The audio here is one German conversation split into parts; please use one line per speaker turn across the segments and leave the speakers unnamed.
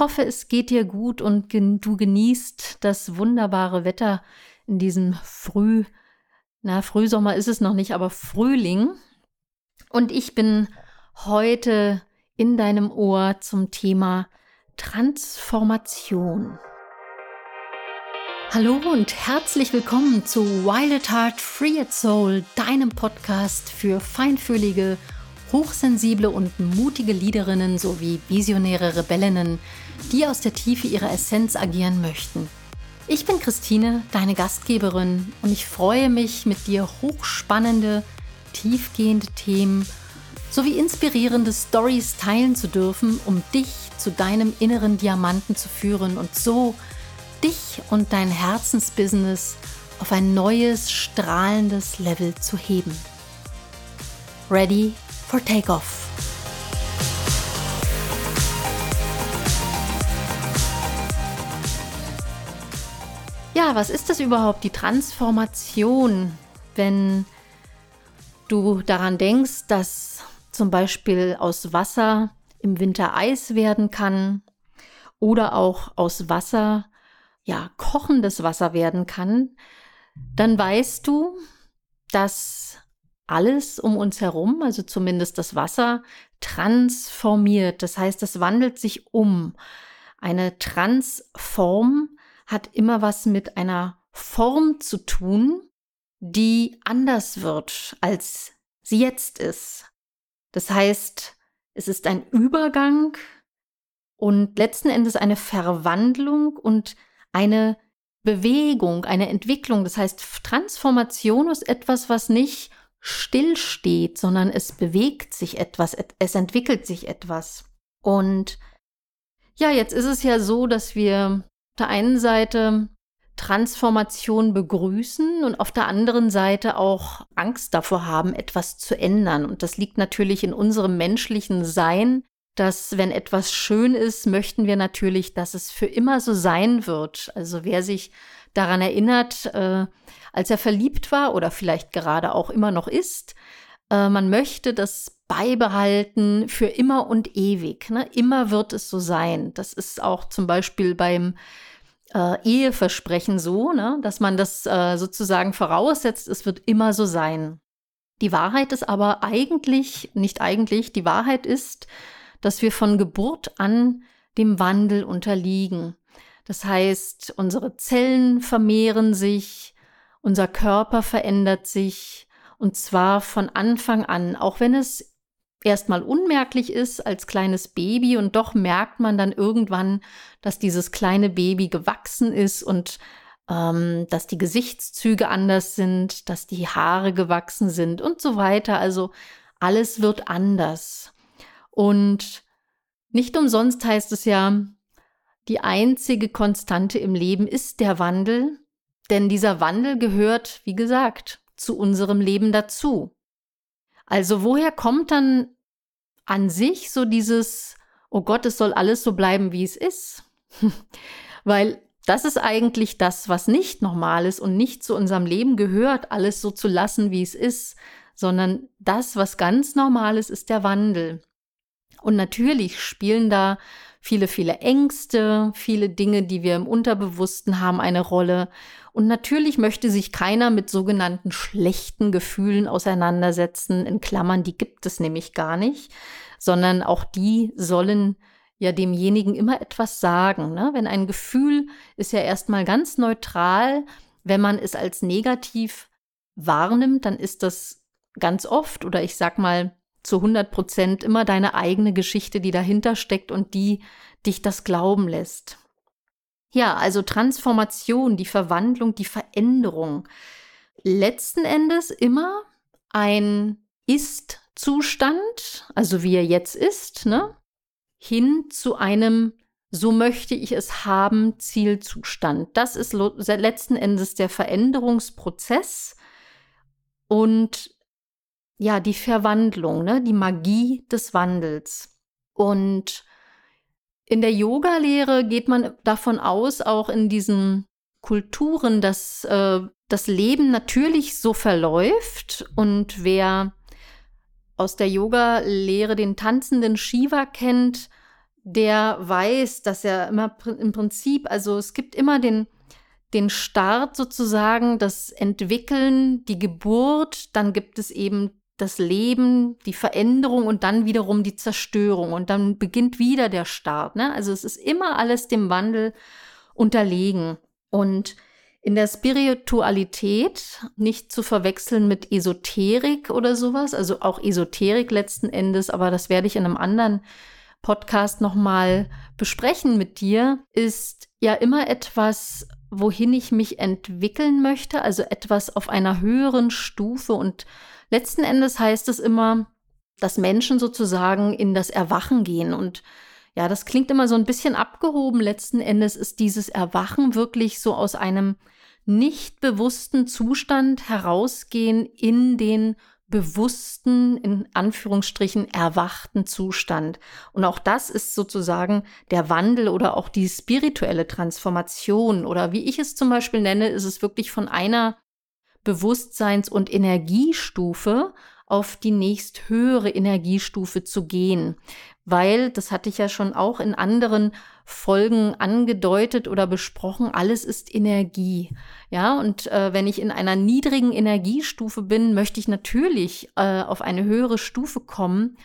hoffe, es geht dir gut und gen du genießt das wunderbare Wetter in diesem Früh, na, Frühsommer ist es noch nicht, aber Frühling. Und ich bin heute in deinem Ohr zum Thema Transformation. Hallo und herzlich willkommen zu Wild at Heart Free at Soul, deinem Podcast für feinfühlige hochsensible und mutige Liederinnen sowie visionäre Rebellinnen, die aus der Tiefe ihrer Essenz agieren möchten. Ich bin Christine, deine Gastgeberin, und ich freue mich, mit dir hochspannende, tiefgehende Themen sowie inspirierende Stories teilen zu dürfen, um dich zu deinem inneren Diamanten zu führen und so dich und dein Herzensbusiness auf ein neues, strahlendes Level zu heben. Ready for takeoff. Ja, was ist das überhaupt, die Transformation, wenn du daran denkst, dass zum Beispiel aus Wasser im Winter Eis werden kann oder auch aus Wasser ja kochendes Wasser werden kann, dann weißt du, dass alles um uns herum, also zumindest das Wasser, transformiert. Das heißt, es wandelt sich um. Eine Transform hat immer was mit einer Form zu tun, die anders wird, als sie jetzt ist. Das heißt, es ist ein Übergang und letzten Endes eine Verwandlung und eine Bewegung, eine Entwicklung. Das heißt, Transformation ist etwas, was nicht stillsteht, sondern es bewegt sich etwas, es entwickelt sich etwas. Und ja, jetzt ist es ja so, dass wir der einen Seite Transformation begrüßen und auf der anderen Seite auch Angst davor haben, etwas zu ändern. Und das liegt natürlich in unserem menschlichen Sein, dass wenn etwas schön ist, möchten wir natürlich, dass es für immer so sein wird. Also wer sich daran erinnert, äh, als er verliebt war oder vielleicht gerade auch immer noch ist. Äh, man möchte das beibehalten für immer und ewig. Ne? Immer wird es so sein. Das ist auch zum Beispiel beim äh, Eheversprechen so, ne? dass man das äh, sozusagen voraussetzt, es wird immer so sein. Die Wahrheit ist aber eigentlich, nicht eigentlich, die Wahrheit ist, dass wir von Geburt an dem Wandel unterliegen. Das heißt, unsere Zellen vermehren sich, unser Körper verändert sich und zwar von Anfang an, auch wenn es erstmal unmerklich ist als kleines Baby und doch merkt man dann irgendwann, dass dieses kleine Baby gewachsen ist und ähm, dass die Gesichtszüge anders sind, dass die Haare gewachsen sind und so weiter. Also alles wird anders. Und nicht umsonst heißt es ja, die einzige Konstante im Leben ist der Wandel denn dieser Wandel gehört, wie gesagt, zu unserem Leben dazu. Also woher kommt dann an sich so dieses, oh Gott, es soll alles so bleiben, wie es ist? Weil das ist eigentlich das, was nicht normal ist und nicht zu unserem Leben gehört, alles so zu lassen, wie es ist, sondern das, was ganz normal ist, ist der Wandel. Und natürlich spielen da viele, viele Ängste, viele Dinge, die wir im Unterbewussten haben, eine Rolle. Und natürlich möchte sich keiner mit sogenannten schlechten Gefühlen auseinandersetzen. In Klammern, die gibt es nämlich gar nicht, sondern auch die sollen ja demjenigen immer etwas sagen. Ne? Wenn ein Gefühl ist ja erstmal ganz neutral, wenn man es als negativ wahrnimmt, dann ist das ganz oft oder ich sag mal zu 100 Prozent immer deine eigene Geschichte, die dahinter steckt und die dich das glauben lässt. Ja, also Transformation, die Verwandlung, die Veränderung. Letzten Endes immer ein Ist-Zustand, also wie er jetzt ist, ne? hin zu einem so möchte ich es haben Zielzustand. Das ist letzten Endes der Veränderungsprozess und ja, die Verwandlung, ne? die Magie des Wandels. Und in der Yoga-Lehre geht man davon aus, auch in diesen Kulturen, dass äh, das Leben natürlich so verläuft und wer aus der Yoga-Lehre den tanzenden Shiva kennt, der weiß, dass er immer im Prinzip, also es gibt immer den, den Start sozusagen, das Entwickeln, die Geburt, dann gibt es eben das Leben, die Veränderung und dann wiederum die Zerstörung und dann beginnt wieder der Start. Ne? Also es ist immer alles dem Wandel unterlegen. Und in der Spiritualität nicht zu verwechseln mit Esoterik oder sowas, also auch Esoterik letzten Endes, aber das werde ich in einem anderen Podcast nochmal besprechen mit dir, ist ja immer etwas, wohin ich mich entwickeln möchte, also etwas auf einer höheren Stufe und letzten Endes heißt es immer, dass Menschen sozusagen in das Erwachen gehen und ja, das klingt immer so ein bisschen abgehoben. Letzten Endes ist dieses Erwachen wirklich so aus einem nicht bewussten Zustand herausgehen in den bewussten, in Anführungsstrichen, erwachten Zustand. Und auch das ist sozusagen der Wandel oder auch die spirituelle Transformation. Oder wie ich es zum Beispiel nenne, ist es wirklich von einer Bewusstseins- und Energiestufe auf die nächsthöhere Energiestufe zu gehen. Weil, das hatte ich ja schon auch in anderen Folgen angedeutet oder besprochen, alles ist Energie. Ja, und äh, wenn ich in einer niedrigen Energiestufe bin, möchte ich natürlich äh, auf eine höhere Stufe kommen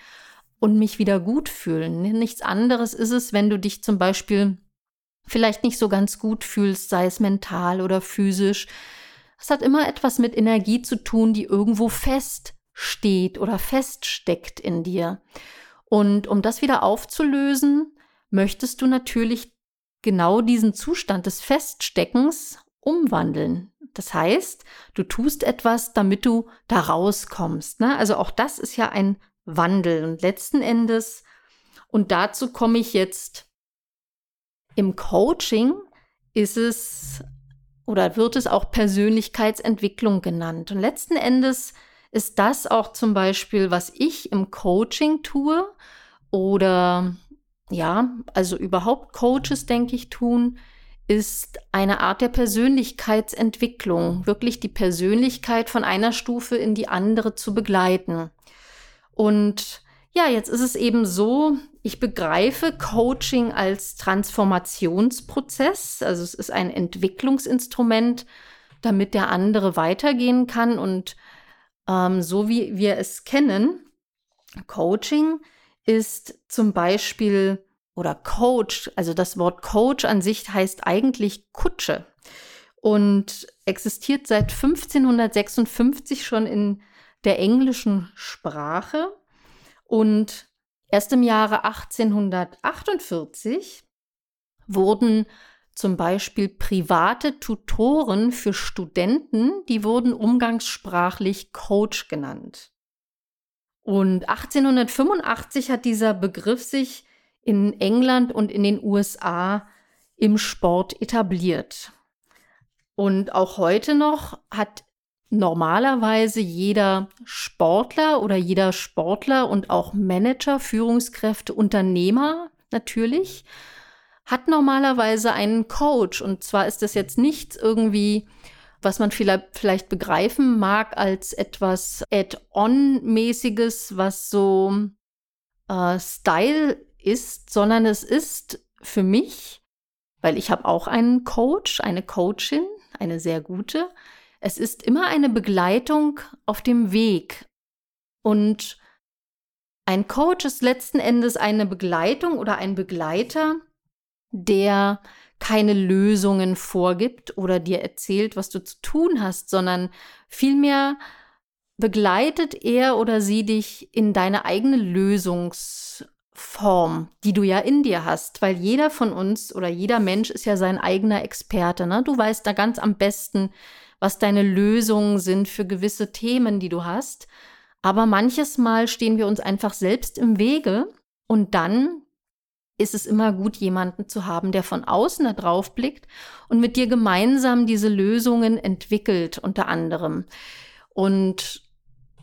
und mich wieder gut fühlen. Nichts anderes ist es, wenn du dich zum Beispiel vielleicht nicht so ganz gut fühlst, sei es mental oder physisch. Es hat immer etwas mit Energie zu tun, die irgendwo fest steht oder feststeckt in dir. Und um das wieder aufzulösen, möchtest du natürlich genau diesen Zustand des Feststeckens umwandeln. Das heißt, du tust etwas, damit du da rauskommst. Ne? Also auch das ist ja ein Wandel. Und letzten Endes, und dazu komme ich jetzt im Coaching, ist es oder wird es auch Persönlichkeitsentwicklung genannt. Und letzten Endes ist das auch zum Beispiel, was ich im Coaching tue? Oder ja, also überhaupt Coaches, denke ich, tun, ist eine Art der Persönlichkeitsentwicklung, wirklich die Persönlichkeit von einer Stufe in die andere zu begleiten. Und ja, jetzt ist es eben so, ich begreife Coaching als Transformationsprozess, also es ist ein Entwicklungsinstrument, damit der andere weitergehen kann. Und ähm, so wie wir es kennen, Coaching ist zum Beispiel oder Coach, also das Wort Coach an sich heißt eigentlich Kutsche und existiert seit 1556 schon in der englischen Sprache und erst im Jahre 1848 wurden zum Beispiel private Tutoren für Studenten, die wurden umgangssprachlich Coach genannt. Und 1885 hat dieser Begriff sich in England und in den USA im Sport etabliert. Und auch heute noch hat normalerweise jeder Sportler oder jeder Sportler und auch Manager, Führungskräfte, Unternehmer natürlich hat normalerweise einen Coach. Und zwar ist das jetzt nichts irgendwie, was man vielleicht begreifen mag als etwas Add-on-mäßiges, was so äh, Style ist, sondern es ist für mich, weil ich habe auch einen Coach, eine Coachin, eine sehr gute. Es ist immer eine Begleitung auf dem Weg. Und ein Coach ist letzten Endes eine Begleitung oder ein Begleiter, der keine Lösungen vorgibt oder dir erzählt, was du zu tun hast, sondern vielmehr begleitet er oder sie dich in deine eigene Lösungsform, die du ja in dir hast, weil jeder von uns oder jeder Mensch ist ja sein eigener Experte. Ne? Du weißt da ganz am besten, was deine Lösungen sind für gewisse Themen, die du hast. Aber manches Mal stehen wir uns einfach selbst im Wege und dann ist es immer gut, jemanden zu haben, der von außen da drauf blickt und mit dir gemeinsam diese Lösungen entwickelt, unter anderem. Und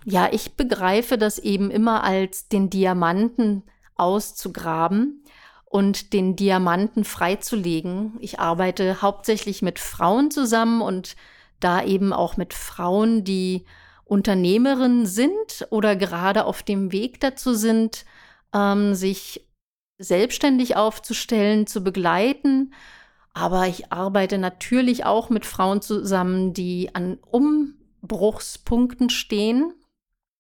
ja, ich begreife das eben immer als den Diamanten auszugraben und den Diamanten freizulegen. Ich arbeite hauptsächlich mit Frauen zusammen und da eben auch mit Frauen, die Unternehmerinnen sind oder gerade auf dem Weg dazu sind, ähm, sich selbstständig aufzustellen, zu begleiten. Aber ich arbeite natürlich auch mit Frauen zusammen, die an Umbruchspunkten stehen,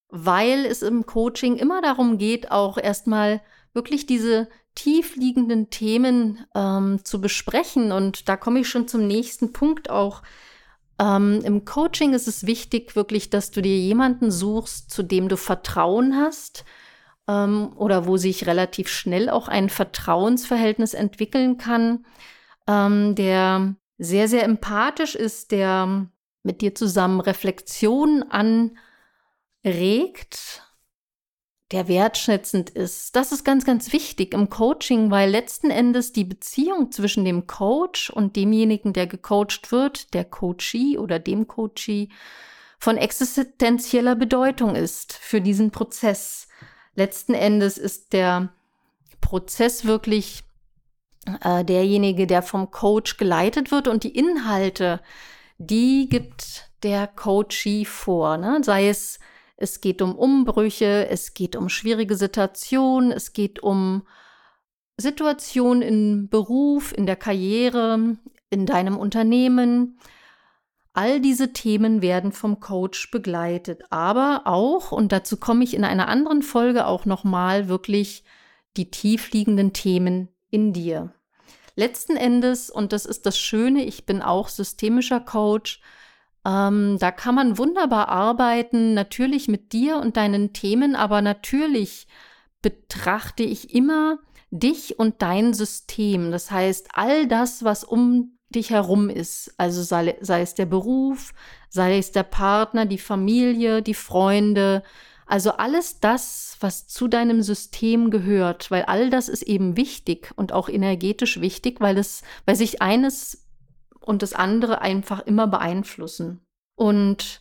weil es im Coaching immer darum geht, auch erstmal wirklich diese tiefliegenden Themen ähm, zu besprechen. Und da komme ich schon zum nächsten Punkt auch. Ähm, Im Coaching ist es wichtig, wirklich, dass du dir jemanden suchst, zu dem du Vertrauen hast ähm, oder wo sich relativ schnell auch ein Vertrauensverhältnis entwickeln kann, ähm, der sehr, sehr empathisch ist, der mit dir zusammen Reflexionen anregt der wertschätzend ist. Das ist ganz, ganz wichtig im Coaching, weil letzten Endes die Beziehung zwischen dem Coach und demjenigen, der gecoacht wird, der Coachee oder dem Coachee, von existenzieller Bedeutung ist für diesen Prozess. Letzten Endes ist der Prozess wirklich äh, derjenige, der vom Coach geleitet wird und die Inhalte, die gibt der Coachee vor, ne? sei es es geht um Umbrüche, es geht um schwierige Situationen, es geht um Situationen im Beruf, in der Karriere, in deinem Unternehmen. All diese Themen werden vom Coach begleitet, aber auch, und dazu komme ich in einer anderen Folge auch nochmal, wirklich die tiefliegenden Themen in dir. Letzten Endes, und das ist das Schöne, ich bin auch systemischer Coach, ähm, da kann man wunderbar arbeiten, natürlich mit dir und deinen Themen, aber natürlich betrachte ich immer dich und dein System. Das heißt, all das, was um dich herum ist, also sei, sei es der Beruf, sei es der Partner, die Familie, die Freunde, also alles das, was zu deinem System gehört, weil all das ist eben wichtig und auch energetisch wichtig, weil es, weil sich eines und das andere einfach immer beeinflussen. Und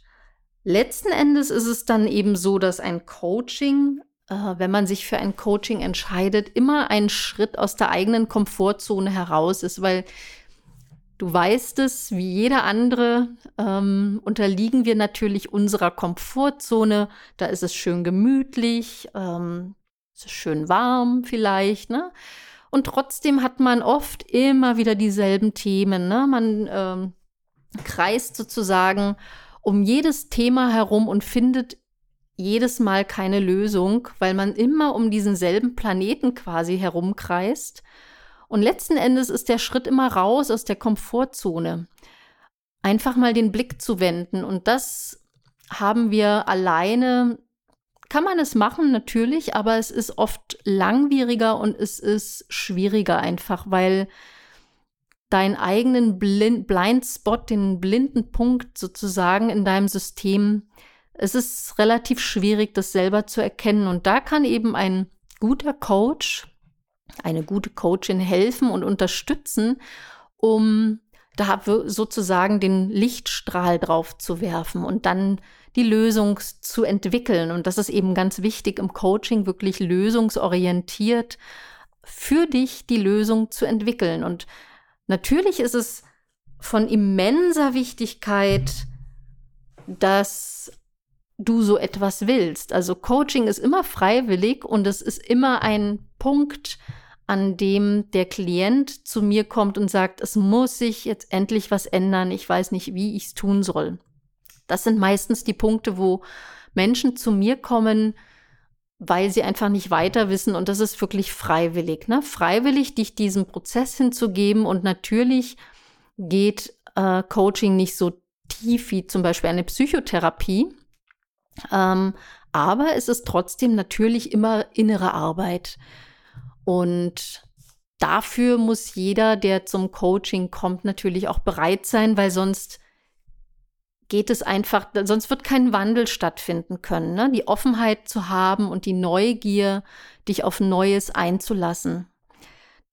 letzten Endes ist es dann eben so, dass ein Coaching, äh, wenn man sich für ein Coaching entscheidet, immer ein Schritt aus der eigenen Komfortzone heraus ist, weil du weißt es, wie jeder andere ähm, unterliegen wir natürlich unserer Komfortzone. Da ist es schön gemütlich, ähm, es schön warm vielleicht, ne? Und trotzdem hat man oft immer wieder dieselben Themen. Ne? Man ähm, kreist sozusagen um jedes Thema herum und findet jedes Mal keine Lösung, weil man immer um diesen selben Planeten quasi herumkreist. Und letzten Endes ist der Schritt immer raus aus der Komfortzone. Einfach mal den Blick zu wenden. Und das haben wir alleine kann man es machen, natürlich, aber es ist oft langwieriger und es ist schwieriger einfach, weil deinen eigenen Blind Blindspot, den blinden Punkt sozusagen in deinem System, es ist relativ schwierig, das selber zu erkennen. Und da kann eben ein guter Coach, eine gute Coachin helfen und unterstützen, um da sozusagen den Lichtstrahl drauf zu werfen und dann die Lösung zu entwickeln. Und das ist eben ganz wichtig im Coaching, wirklich lösungsorientiert für dich die Lösung zu entwickeln. Und natürlich ist es von immenser Wichtigkeit, dass du so etwas willst. Also Coaching ist immer freiwillig und es ist immer ein Punkt, an dem der Klient zu mir kommt und sagt, es muss sich jetzt endlich was ändern, ich weiß nicht, wie ich es tun soll. Das sind meistens die Punkte, wo Menschen zu mir kommen, weil sie einfach nicht weiter wissen und das ist wirklich freiwillig. Ne? Freiwillig, dich diesem Prozess hinzugeben und natürlich geht äh, Coaching nicht so tief wie zum Beispiel eine Psychotherapie, ähm, aber es ist trotzdem natürlich immer innere Arbeit und dafür muss jeder, der zum Coaching kommt, natürlich auch bereit sein, weil sonst geht es einfach, sonst wird kein Wandel stattfinden können. Ne? Die Offenheit zu haben und die Neugier, dich auf Neues einzulassen.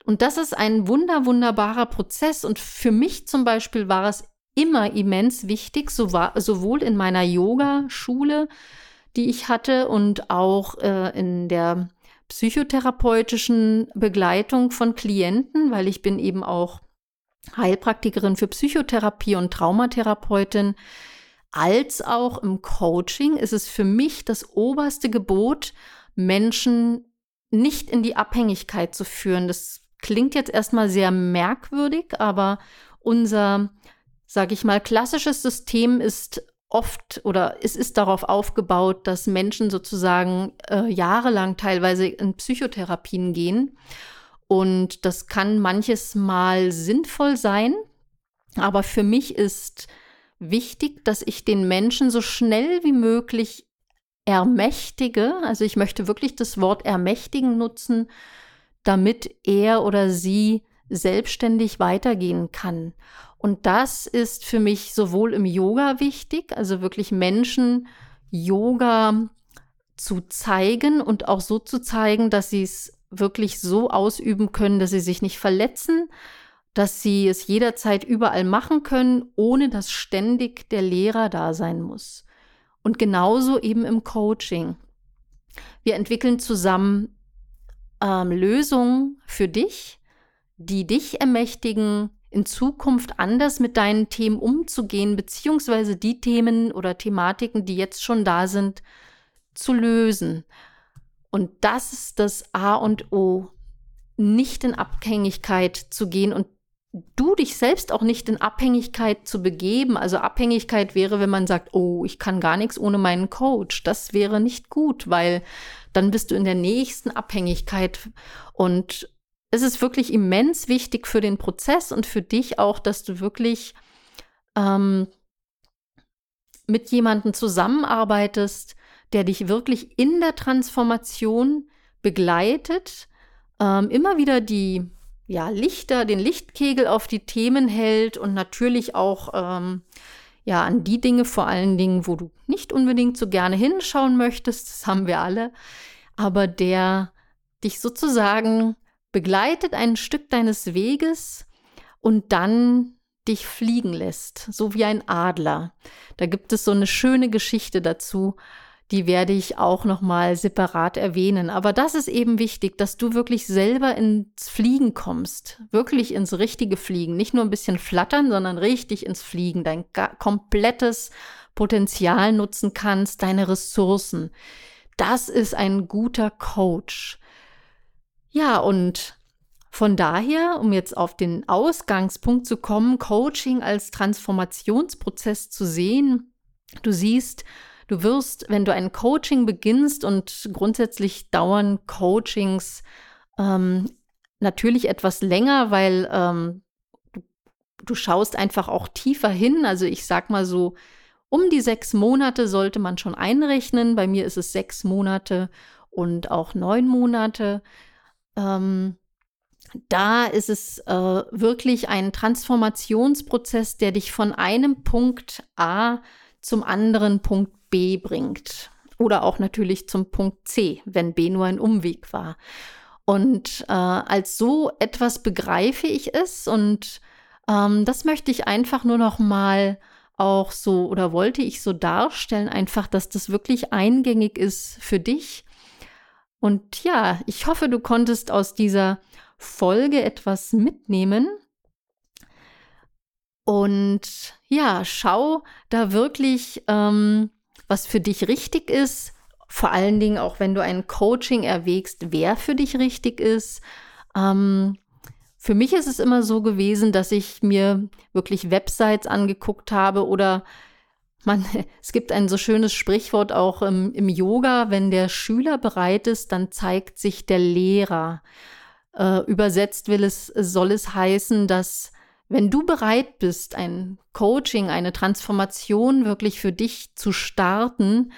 Und das ist ein wunder, wunderbarer Prozess. Und für mich zum Beispiel war es immer immens wichtig, so war, sowohl in meiner Yoga-Schule, die ich hatte, und auch äh, in der psychotherapeutischen Begleitung von Klienten, weil ich bin eben auch Heilpraktikerin für Psychotherapie und Traumatherapeutin, als auch im Coaching ist es für mich das oberste Gebot, Menschen nicht in die Abhängigkeit zu führen. Das klingt jetzt erstmal sehr merkwürdig, aber unser, sage ich mal, klassisches System ist oft oder es ist darauf aufgebaut, dass Menschen sozusagen äh, jahrelang teilweise in Psychotherapien gehen. Und das kann manches Mal sinnvoll sein, aber für mich ist wichtig, dass ich den Menschen so schnell wie möglich ermächtige. Also ich möchte wirklich das Wort ermächtigen nutzen, damit er oder sie selbstständig weitergehen kann. Und das ist für mich sowohl im Yoga wichtig, also wirklich Menschen Yoga zu zeigen und auch so zu zeigen, dass sie es wirklich so ausüben können, dass sie sich nicht verletzen, dass sie es jederzeit überall machen können, ohne dass ständig der Lehrer da sein muss. Und genauso eben im Coaching. Wir entwickeln zusammen ähm, Lösungen für dich, die dich ermächtigen, in Zukunft anders mit deinen Themen umzugehen, beziehungsweise die Themen oder Thematiken, die jetzt schon da sind, zu lösen. Und das ist das A und O, nicht in Abhängigkeit zu gehen und du dich selbst auch nicht in Abhängigkeit zu begeben. Also Abhängigkeit wäre, wenn man sagt, oh, ich kann gar nichts ohne meinen Coach. Das wäre nicht gut, weil dann bist du in der nächsten Abhängigkeit. Und es ist wirklich immens wichtig für den Prozess und für dich auch, dass du wirklich ähm, mit jemandem zusammenarbeitest, der dich wirklich in der Transformation begleitet, ähm, immer wieder die ja, Lichter, den Lichtkegel auf die Themen hält und natürlich auch ähm, ja, an die Dinge vor allen Dingen, wo du nicht unbedingt so gerne hinschauen möchtest, das haben wir alle, aber der dich sozusagen begleitet ein Stück deines Weges und dann dich fliegen lässt, so wie ein Adler. Da gibt es so eine schöne Geschichte dazu, die werde ich auch noch mal separat erwähnen. Aber das ist eben wichtig, dass du wirklich selber ins Fliegen kommst, wirklich ins richtige Fliegen, nicht nur ein bisschen flattern, sondern richtig ins Fliegen, dein komplettes Potenzial nutzen kannst, deine Ressourcen. Das ist ein guter Coach. Ja, und von daher, um jetzt auf den Ausgangspunkt zu kommen, Coaching als Transformationsprozess zu sehen, du siehst, Du wirst, wenn du ein Coaching beginnst und grundsätzlich dauern Coachings ähm, natürlich etwas länger, weil ähm, du, du schaust einfach auch tiefer hin. Also ich sag mal so, um die sechs Monate sollte man schon einrechnen. Bei mir ist es sechs Monate und auch neun Monate. Ähm, da ist es äh, wirklich ein Transformationsprozess, der dich von einem Punkt A zum anderen Punkt B bringt. Oder auch natürlich zum Punkt C, wenn B nur ein Umweg war. Und äh, als so etwas begreife ich es und ähm, das möchte ich einfach nur noch mal auch so oder wollte ich so darstellen, einfach, dass das wirklich eingängig ist für dich. Und ja, ich hoffe, du konntest aus dieser Folge etwas mitnehmen. Und ja, schau da wirklich, ähm, was für dich richtig ist. Vor allen Dingen auch, wenn du ein Coaching erwägst, wer für dich richtig ist. Ähm, für mich ist es immer so gewesen, dass ich mir wirklich Websites angeguckt habe oder man, es gibt ein so schönes Sprichwort auch im, im Yoga, wenn der Schüler bereit ist, dann zeigt sich der Lehrer. Äh, übersetzt will es, soll es heißen, dass wenn du bereit bist, ein Coaching, eine Transformation wirklich für dich zu starten,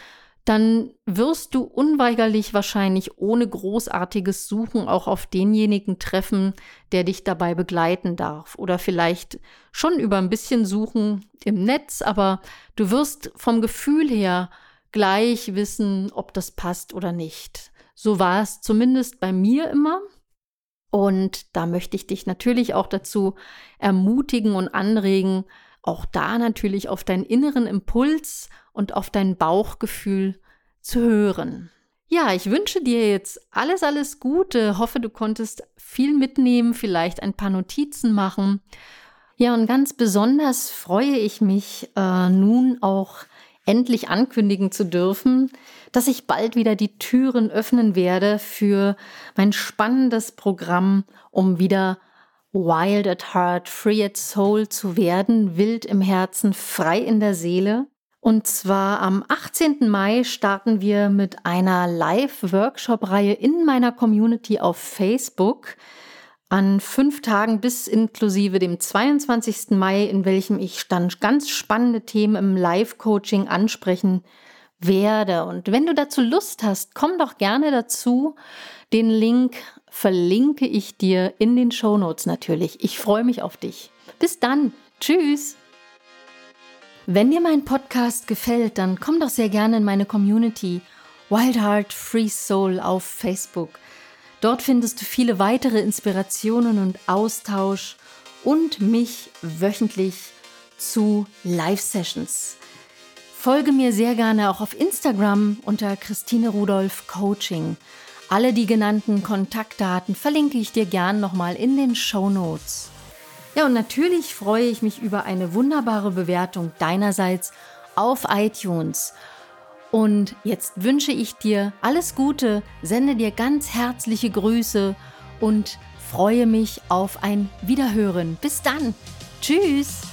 dann wirst du unweigerlich wahrscheinlich ohne großartiges Suchen auch auf denjenigen treffen, der dich dabei begleiten darf. Oder vielleicht schon über ein bisschen Suchen im Netz, aber du wirst vom Gefühl her gleich wissen, ob das passt oder nicht. So war es zumindest bei mir immer. Und da möchte ich dich natürlich auch dazu ermutigen und anregen, auch da natürlich auf deinen inneren Impuls und auf dein Bauchgefühl zu hören. Ja, ich wünsche dir jetzt alles, alles Gute. Hoffe, du konntest viel mitnehmen, vielleicht ein paar Notizen machen. Ja, und ganz besonders freue ich mich äh, nun auch endlich ankündigen zu dürfen, dass ich bald wieder die Türen öffnen werde für mein spannendes Programm, um wieder Wild at Heart, Free at Soul zu werden, wild im Herzen, frei in der Seele. Und zwar am 18. Mai starten wir mit einer Live-Workshop-Reihe in meiner Community auf Facebook an fünf Tagen bis inklusive dem 22. Mai, in welchem ich dann ganz spannende Themen im Live-Coaching ansprechen werde. Und wenn du dazu Lust hast, komm doch gerne dazu. Den Link verlinke ich dir in den Show Notes natürlich. Ich freue mich auf dich. Bis dann. Tschüss. Wenn dir mein Podcast gefällt, dann komm doch sehr gerne in meine Community Wild Heart Free Soul auf Facebook. Dort findest du viele weitere Inspirationen und Austausch und mich wöchentlich zu Live-Sessions. Folge mir sehr gerne auch auf Instagram unter Christine Rudolph Coaching. Alle die genannten Kontaktdaten verlinke ich dir gern nochmal in den Show Notes. Ja, und natürlich freue ich mich über eine wunderbare Bewertung deinerseits auf iTunes. Und jetzt wünsche ich dir alles Gute, sende dir ganz herzliche Grüße und freue mich auf ein Wiederhören. Bis dann. Tschüss.